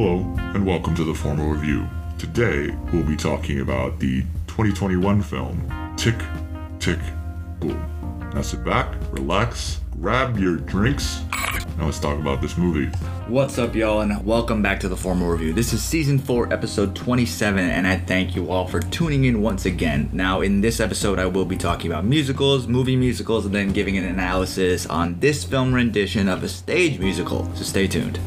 Hello, and welcome to the Formal Review. Today, we'll be talking about the 2021 film Tick, Tick, Boom. Now sit back, relax, grab your drinks, now let's talk about this movie. What's up, y'all, and welcome back to the Formal Review. This is season 4, episode 27, and I thank you all for tuning in once again. Now, in this episode, I will be talking about musicals, movie musicals, and then giving an analysis on this film rendition of a stage musical. So stay tuned.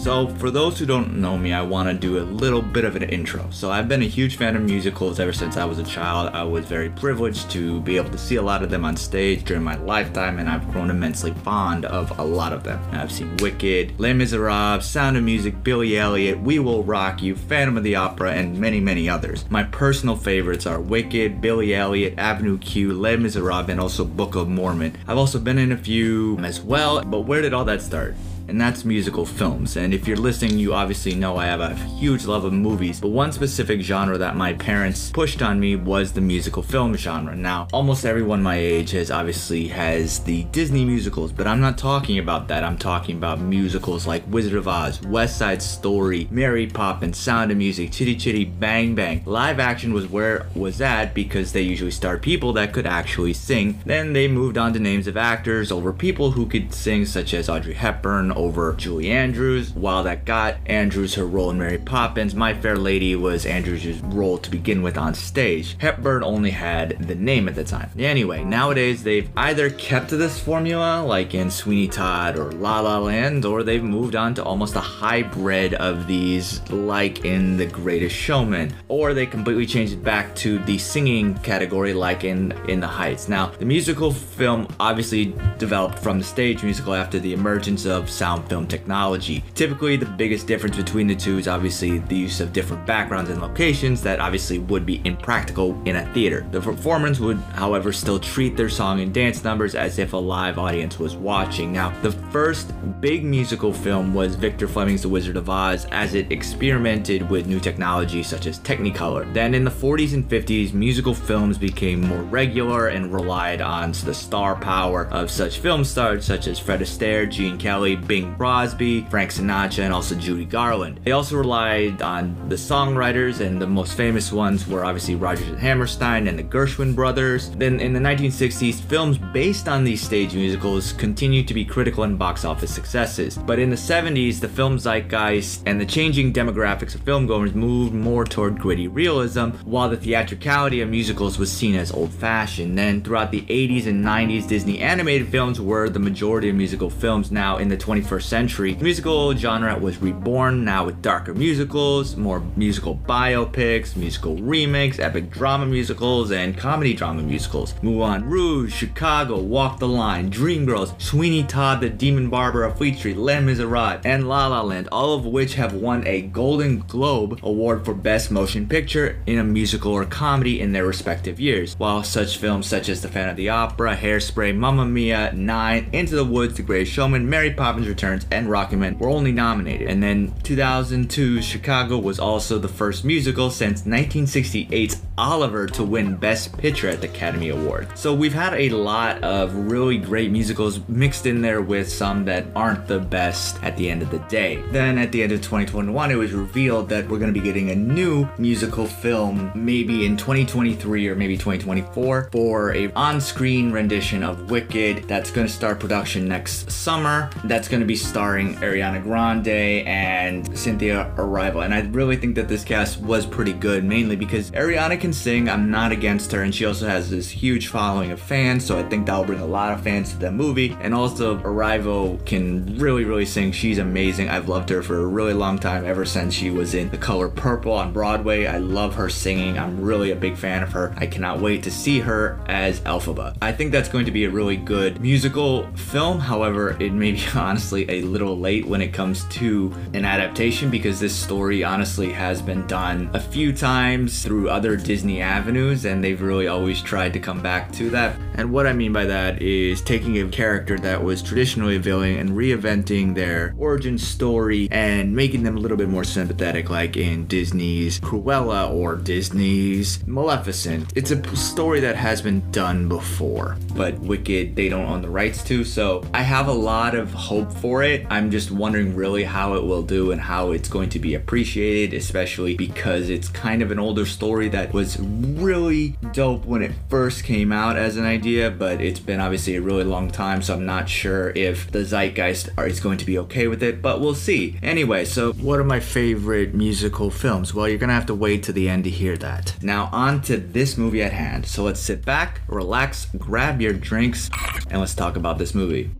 So, for those who don't know me, I want to do a little bit of an intro. So, I've been a huge fan of musicals ever since I was a child. I was very privileged to be able to see a lot of them on stage during my lifetime, and I've grown immensely fond of a lot of them. I've seen Wicked, Les Miserables, Sound of Music, Billy Elliot, We Will Rock You, Phantom of the Opera, and many, many others. My personal favorites are Wicked, Billy Elliot, Avenue Q, Les Miserables, and also Book of Mormon. I've also been in a few as well, but where did all that start? And that's musical films. And if you're listening, you obviously know I have a huge love of movies, but one specific genre that my parents pushed on me was the musical film genre. Now, almost everyone my age has obviously has the Disney musicals, but I'm not talking about that. I'm talking about musicals like Wizard of Oz, West Side Story, Mary Poppins, Sound of Music, Chitty Chitty Bang Bang. Live action was where it was at because they usually starred people that could actually sing. Then they moved on to names of actors over people who could sing, such as Audrey Hepburn, over Julie Andrews. While that got Andrews her role in Mary Poppins, My Fair Lady was Andrews' role to begin with on stage. Hepburn only had the name at the time. Anyway, nowadays they've either kept this formula, like in Sweeney Todd or La La Land, or they've moved on to almost a hybrid of these, like in The Greatest Showman, or they completely changed it back to the singing category, like in In the Heights. Now, the musical film obviously developed from the stage musical after the emergence of sound sound film technology. Typically, the biggest difference between the two is obviously the use of different backgrounds and locations that obviously would be impractical in a theater. The performers would, however, still treat their song and dance numbers as if a live audience was watching. Now, the first big musical film was Victor Fleming's The Wizard of Oz as it experimented with new technology such as Technicolor. Then in the 40s and 50s, musical films became more regular and relied on the star power of such film stars such as Fred Astaire, Gene Kelly, Bing Crosby, Frank Sinatra, and also Judy Garland. They also relied on the songwriters, and the most famous ones were obviously Rodgers and Hammerstein and the Gershwin brothers. Then in the 1960s, films based on these stage musicals continued to be critical and box office successes. But in the 70s, the film zeitgeist and the changing demographics of filmgoers moved more toward gritty realism, while the theatricality of musicals was seen as old fashioned. Then throughout the 80s and 90s, Disney animated films were the majority of musical films. Now in the 21st 21st century. Musical genre was reborn now with darker musicals, more musical biopics, musical remakes, epic drama musicals, and comedy drama musicals. Moulin Rouge, Chicago, Walk the Line, Dreamgirls, Sweeney Todd, The Demon Barber of Fleet Street, Les Miserables, and La La Land, all of which have won a Golden Globe Award for Best Motion Picture in a musical or comedy in their respective years. While such films such as The Phantom of the Opera, Hairspray, Mamma Mia, Nine, Into the Woods, The Greatest Showman, Mary Poppins Returns, and Rocketman were only nominated. And then 2002 Chicago was also the first musical since 1968's Oliver to win Best Picture at the Academy Award. So we've had a lot of really great musicals mixed in there with some that aren't the best at the end of the day. Then at the end of 2021, it was revealed that we're going to be getting a new musical film maybe in 2023 or maybe 2024 for a on-screen rendition of Wicked that's going to start production next summer. That's going to be starring Ariana Grande and Cynthia Erivo. And I really think that this cast was pretty good, mainly because Ariana can sing. I'm not against her, and she also has this huge following of fans, so I think that'll bring a lot of fans to the movie. And also, Erivo can really, really sing. She's amazing. I've loved her for a really long time, ever since she was in The Color Purple on Broadway. I love her singing. I'm really a big fan of her. I cannot wait to see her as Elphaba. I think that's going to be a really good musical film. However, it may be honestly a little late when it comes to an adaptation because this story honestly has been done a few times through other Disney Disney avenues, and they've really always tried to come back to that. And what I mean by that is taking a character that was traditionally a villain and reinventing their origin story and making them a little bit more sympathetic, like in Disney's Cruella or Disney's Maleficent. It's a story that has been done before, but Wicked, they don't own the rights to, so I have a lot of hope for it. I'm just wondering really how it will do and how it's going to be appreciated, especially because it's kind of an older story that was really dope when it first came out as an idea, but it's been obviously a really long time, so I'm not sure if the zeitgeist is going to be okay with it, but we'll see. Anyway, so what are my favorite musical films? Well, you're gonna have to wait to the end to hear that. Now, on to this movie at hand. So let's sit back, relax, grab your drinks, and let's talk about this movie.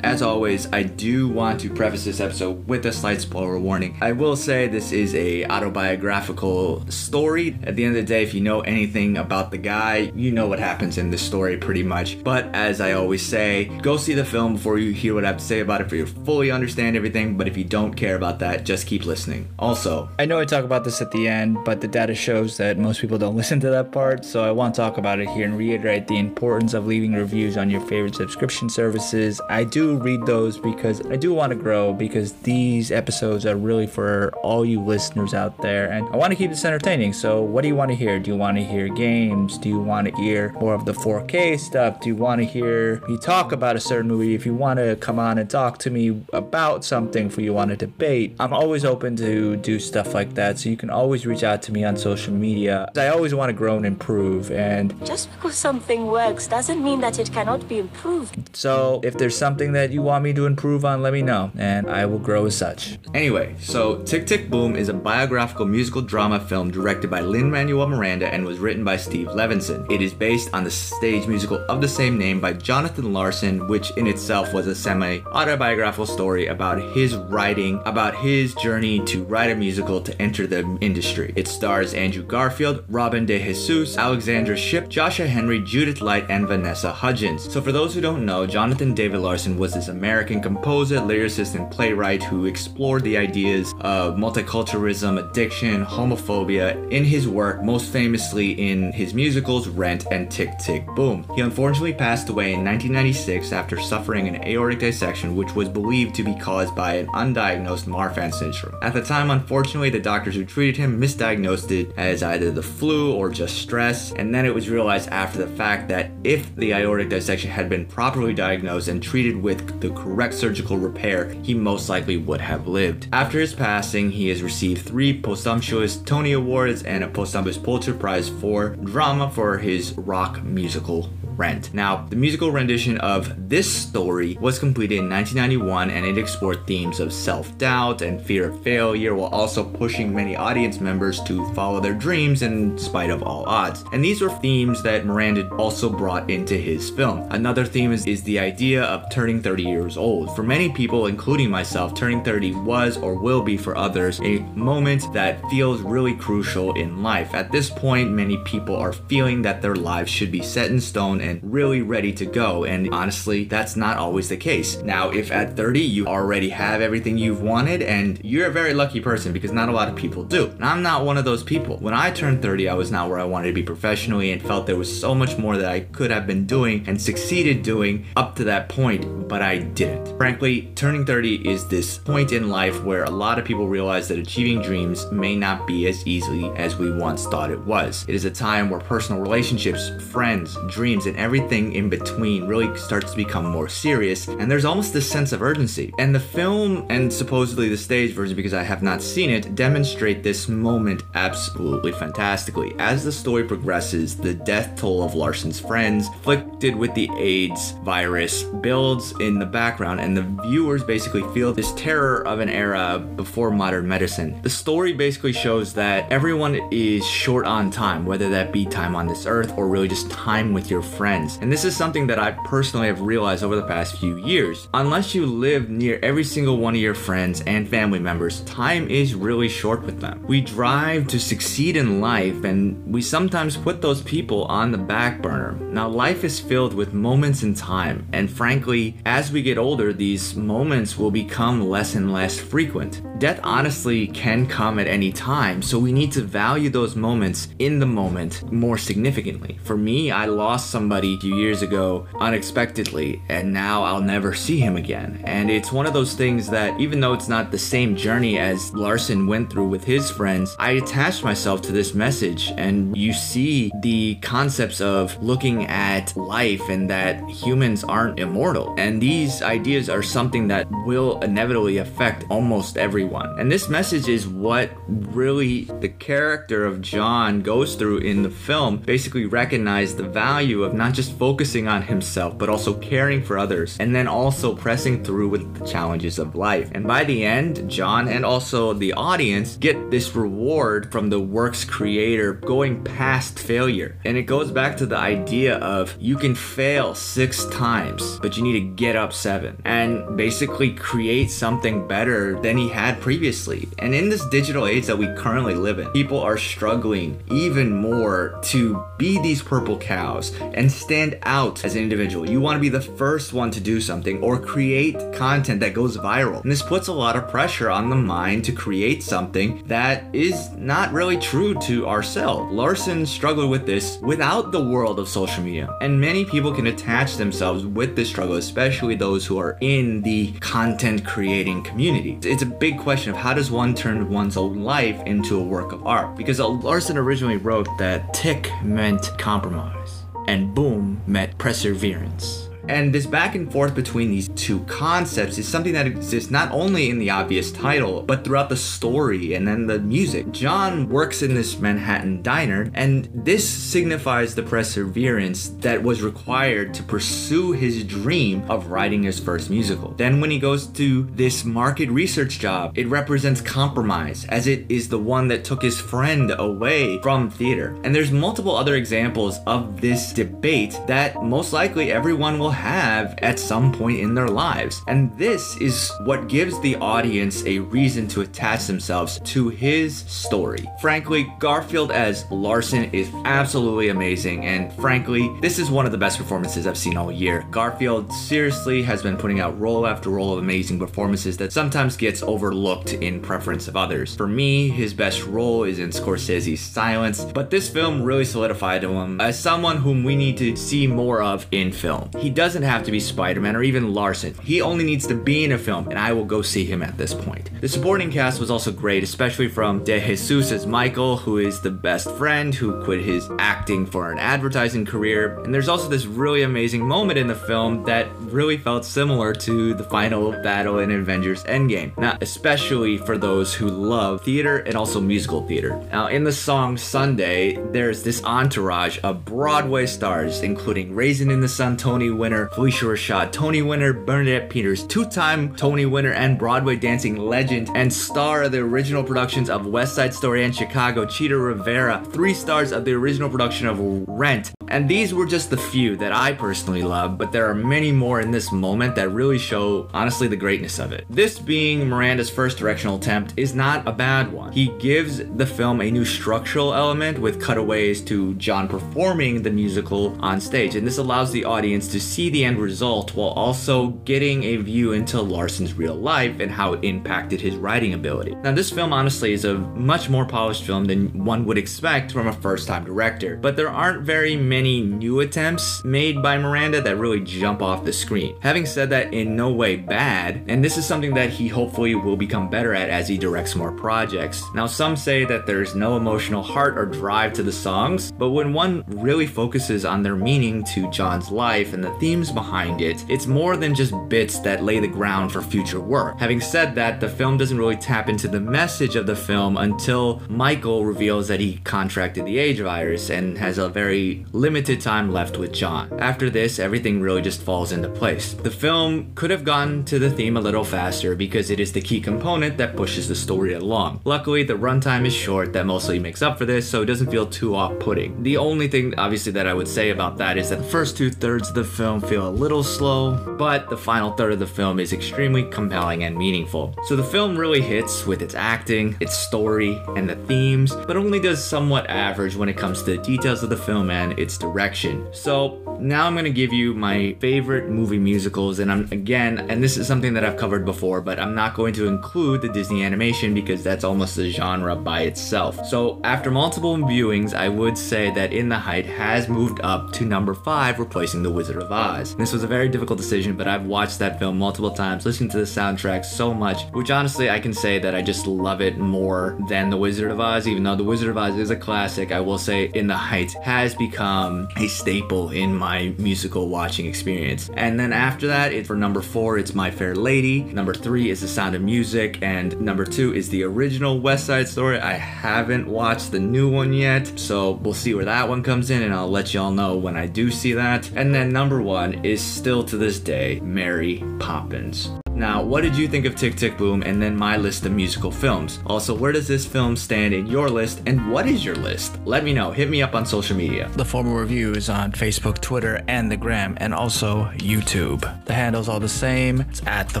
As always, I do want to preface this episode with a slight spoiler warning. I will say this is a autobiographical story. At the end of the day, if you know anything about the guy, you know what happens in this story pretty much. But as I always say, go see the film before you hear what I have to say about it for you fully understand everything. But if you don't care about that, just keep listening. Also, I know I talk about this at the end, but the data shows that most people don't listen to that part, so I want to talk about it here and reiterate the importance of leaving reviews on your favorite subscription services. I do read those because I do want to grow because these episodes are really for all you listeners out there and I want to keep this entertaining. So, what do you want to hear? Do you want to hear games? Do you want to hear more of the 4K stuff? Do you want to hear me talk about a certain movie? If you want to come on and talk to me about something for you want to debate, I'm always open to do stuff like that. So, you can always reach out to me on social media. I always want to grow and improve and Just because something works doesn't mean that it cannot be improved. so if there's something that you want me to improve on, let me know and I will grow as such. Anyway, so Tick Tick Boom is a biographical musical drama film directed by Lin Manuel Miranda and was written by Steve Levenson. It is based on the stage musical of the same name by Jonathan Larson, which in itself was a semi autobiographical story about his writing, about his journey to write a musical to enter the industry. It stars Andrew Garfield, Robin De Jesus, Alexandra Shipp, Joshua Henry, Judith Light, and Vanessa Hudgens. So, for those who don't know, Jonathan David Larson was this American composer, lyricist, and playwright who explored the ideas of multiculturalism, addiction, homophobia in his work, most famously in his musicals Rent and Tick Tick Boom. He unfortunately passed away in 1996 after suffering an aortic dissection, which was believed to be caused by an undiagnosed Marfan syndrome. At the time, unfortunately, the doctors who treated him misdiagnosed it as either the flu or just stress, and then it was realized after the fact that if the aortic dissection had been properly diagnosed and treated with the correct surgical repair, he most likely would have lived. After his passing, he has received three posthumous Tony Awards and a posthumous Pulitzer Prize for drama for his rock musical Rent. Now, the musical rendition of this story was completed in 1991 and it explored themes of self doubt and fear of failure while also pushing many audience members to follow their dreams in spite of all odds. And these were themes that Miranda also brought into his film. Another theme is, is the idea of turning 30 years old. For many people, including myself, turning 30 was or will be for others a moment that feels really crucial in life. At this point, many people are feeling that their lives should be set in stone and really ready to go. And honestly, that's not always the case. Now, if at 30 you already have everything you've wanted, and you're a very lucky person because not a lot of people do. And I'm not one of those people. When I turned 30, I was not where I wanted to be professionally and felt there was so much more that I could have been doing and succeeded doing up to that point, but I didn't. Frankly, turning 30 is this point in life where a lot of people realize that achieving dreams may not be as easily as we once thought it was. It is a time where personal relationships, friends, dreams, and everything in between really starts to become more serious, and there's almost this sense of urgency. And the film and supposedly the stage version, because I have not seen it, demonstrate this moment absolutely fantastically. As the story progresses, the death toll of Larson's friends, afflicted with the AIDS virus, builds in the background, and the viewers basically feel this terror of an era before modern medicine. The story basically shows that everyone is short on time, whether that be time on this earth or really just time with your friends friends. And this is something that I personally have realized over the past few years. Unless you live near every single one of your friends and family members, time is really short with them. We drive to succeed in life and we sometimes put those people on the back burner. Now, life is filled with moments in time, and frankly, as we get older, these moments will become less and less frequent. Death honestly can come at any time, so we need to value those moments in the moment more significantly. For me, I lost somebody a few years ago unexpectedly, and now I'll never see him again. And it's one of those things that, even though it's not the same journey as Larson went through with his friends, I attached myself to this message, and you see the concepts of looking at life and that humans aren't immortal. And these ideas are something that will inevitably affect almost everyone. And this message is what really the character of John goes through in the film. Basically, recognize the value of not just focusing on himself, but also caring for others, and then also pressing through with the challenges of life. And by the end, John and also the audience get this reward from the work's creator going past failure. And it goes back to the idea of you can fail six times, but you need to get up seven and basically create something better than he had previously. And in this digital age that we currently live in, people are struggling even more to be these purple cows and stand out as an individual. You want to be the first one to do something or create content that goes viral. And this puts a lot of pressure on the mind to create something that is not really true to ourselves. Larson struggled with this without the world of social media. And many people can attach themselves with this struggle, especially those who are in the content creating community. It's a big question of how does one turn one's own life into a work of art? Because uh, Larson originally wrote that tick meant compromise and boom meant perseverance. And this back and forth between these two concepts is something that exists not only in the obvious title, but throughout the story and then the music. John works in this Manhattan diner, and this signifies the perseverance that was required to pursue his dream of writing his first musical. Then, when he goes to this market research job, it represents compromise, as it is the one that took his friend away from theater. And there's multiple other examples of this debate that most likely everyone will have at some point in their lives. And this is what gives the audience a reason to attach themselves to his story. Frankly, Garfield as Larson is absolutely amazing, and frankly, this is one of the best performances I've seen all year. Garfield seriously has been putting out role after role of amazing performances that sometimes gets overlooked in preference of others. For me, his best role is in Scorsese's Silence, but this film really solidified him as someone whom we need to see more of in film. He does doesn't have to be Spider Man or even Larson. He only needs to be in a film, and I will go see him at this point. The supporting cast was also great, especially from De Jesus as Michael, who is the best friend who quit his acting for an advertising career. And there's also this really amazing moment in the film that really felt similar to the final battle in Avengers Endgame. Now, especially for those who love theater and also musical theater. Now, in the song Sunday, there's this entourage of Broadway stars, including Raisin in the Sun Tony winner winner Phylicia Rashad, Tony winner Bernadette Peters, two time Tony winner and Broadway dancing legend, and star of the original productions of West Side Story and Chicago, Chita Rivera, three stars of the original production of Rent. And these were just the few that I personally love, but there are many more in this moment that really show, honestly, the greatness of it. This being Miranda's first directional attempt is not a bad one. He gives the film a new structural element with cutaways to John performing the musical on stage, and this allows the audience to see the end result while also getting a view into Larson's real life and how it impacted his writing ability. Now, this film honestly is a much more polished film than one would expect from a first time director, but there aren't very many new attempts made by Miranda that really jump off the screen. Having said that, in no way bad, and this is something that he hopefully will become better at as he directs more projects. Now, some say that there's no emotional heart or drive to the songs, but when one really focuses on their meaning to John's life and the themes behind it, it's more than just bits that lay the ground for future work. Having said that, the film doesn't really tap into the message of the film until Michael reveals that he contracted the AIDS virus and has a very limited time left with John. After this, everything really just falls into place. The film could have gone to the theme a little faster because it is the key component that pushes the story along. Luckily, the runtime is short that mostly makes up for this, so it doesn't feel too off-putting. The only thing, obviously, that I would say about that is that the first two thirds of the film feel a little slow, but the final third of the film is extremely compelling and meaningful. So the film really hits with its acting, its story, and the themes, but only does somewhat average when it comes to the details of the film and its direction. So now I'm gonna give you my favorite movie musicals, and I'm again, and this is something that I've covered before, but I'm not going to include the Disney animation because that's almost a genre by itself. So after multiple viewings, I would say that In the Height has moved up to number five, replacing The Wizard of Oz. This was a very difficult decision, but I've watched that film multiple times, listened to the soundtrack so much, which honestly I can say that I just love it more than The Wizard of Oz, even though The Wizard of Oz is a classic. I will say In the Height has become Um, a staple in my musical watching experience. And then after that, it, for number four, it's My Fair Lady. Number three is The Sound of Music. And number two is the original West Side Story. I haven't watched the new one yet, so we'll see where that one comes in, and I'll let y'all know when I do see that. And then number one is still to this day Mary Poppins. Now, what did you think of Tick Tick Boom and then my list of musical films? Also, where does this film stand in your list and what is your list? Let me know. Hit me up on social media. The formal review is on Facebook, Twitter, and the Gram, and also YouTube. The handle's all the same. It's at the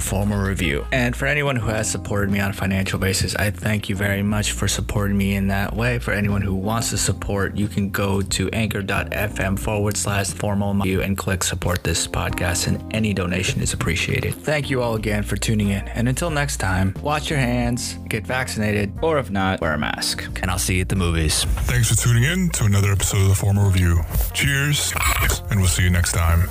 formal review. And for anyone who has supported me on a financial basis, I thank you very much for supporting me in that way. For anyone who wants to support, you can go to anchor.fm forward slash formal review and click support this podcast, and any donation is appreciated. Thank you all again for tuning in. And until next time, wash your hands, get vaccinated, or if not, wear a mask. And I'll see you at the movies. Thanks for tuning in to another episode of the Formal Review. Cheers, and we'll see you next time.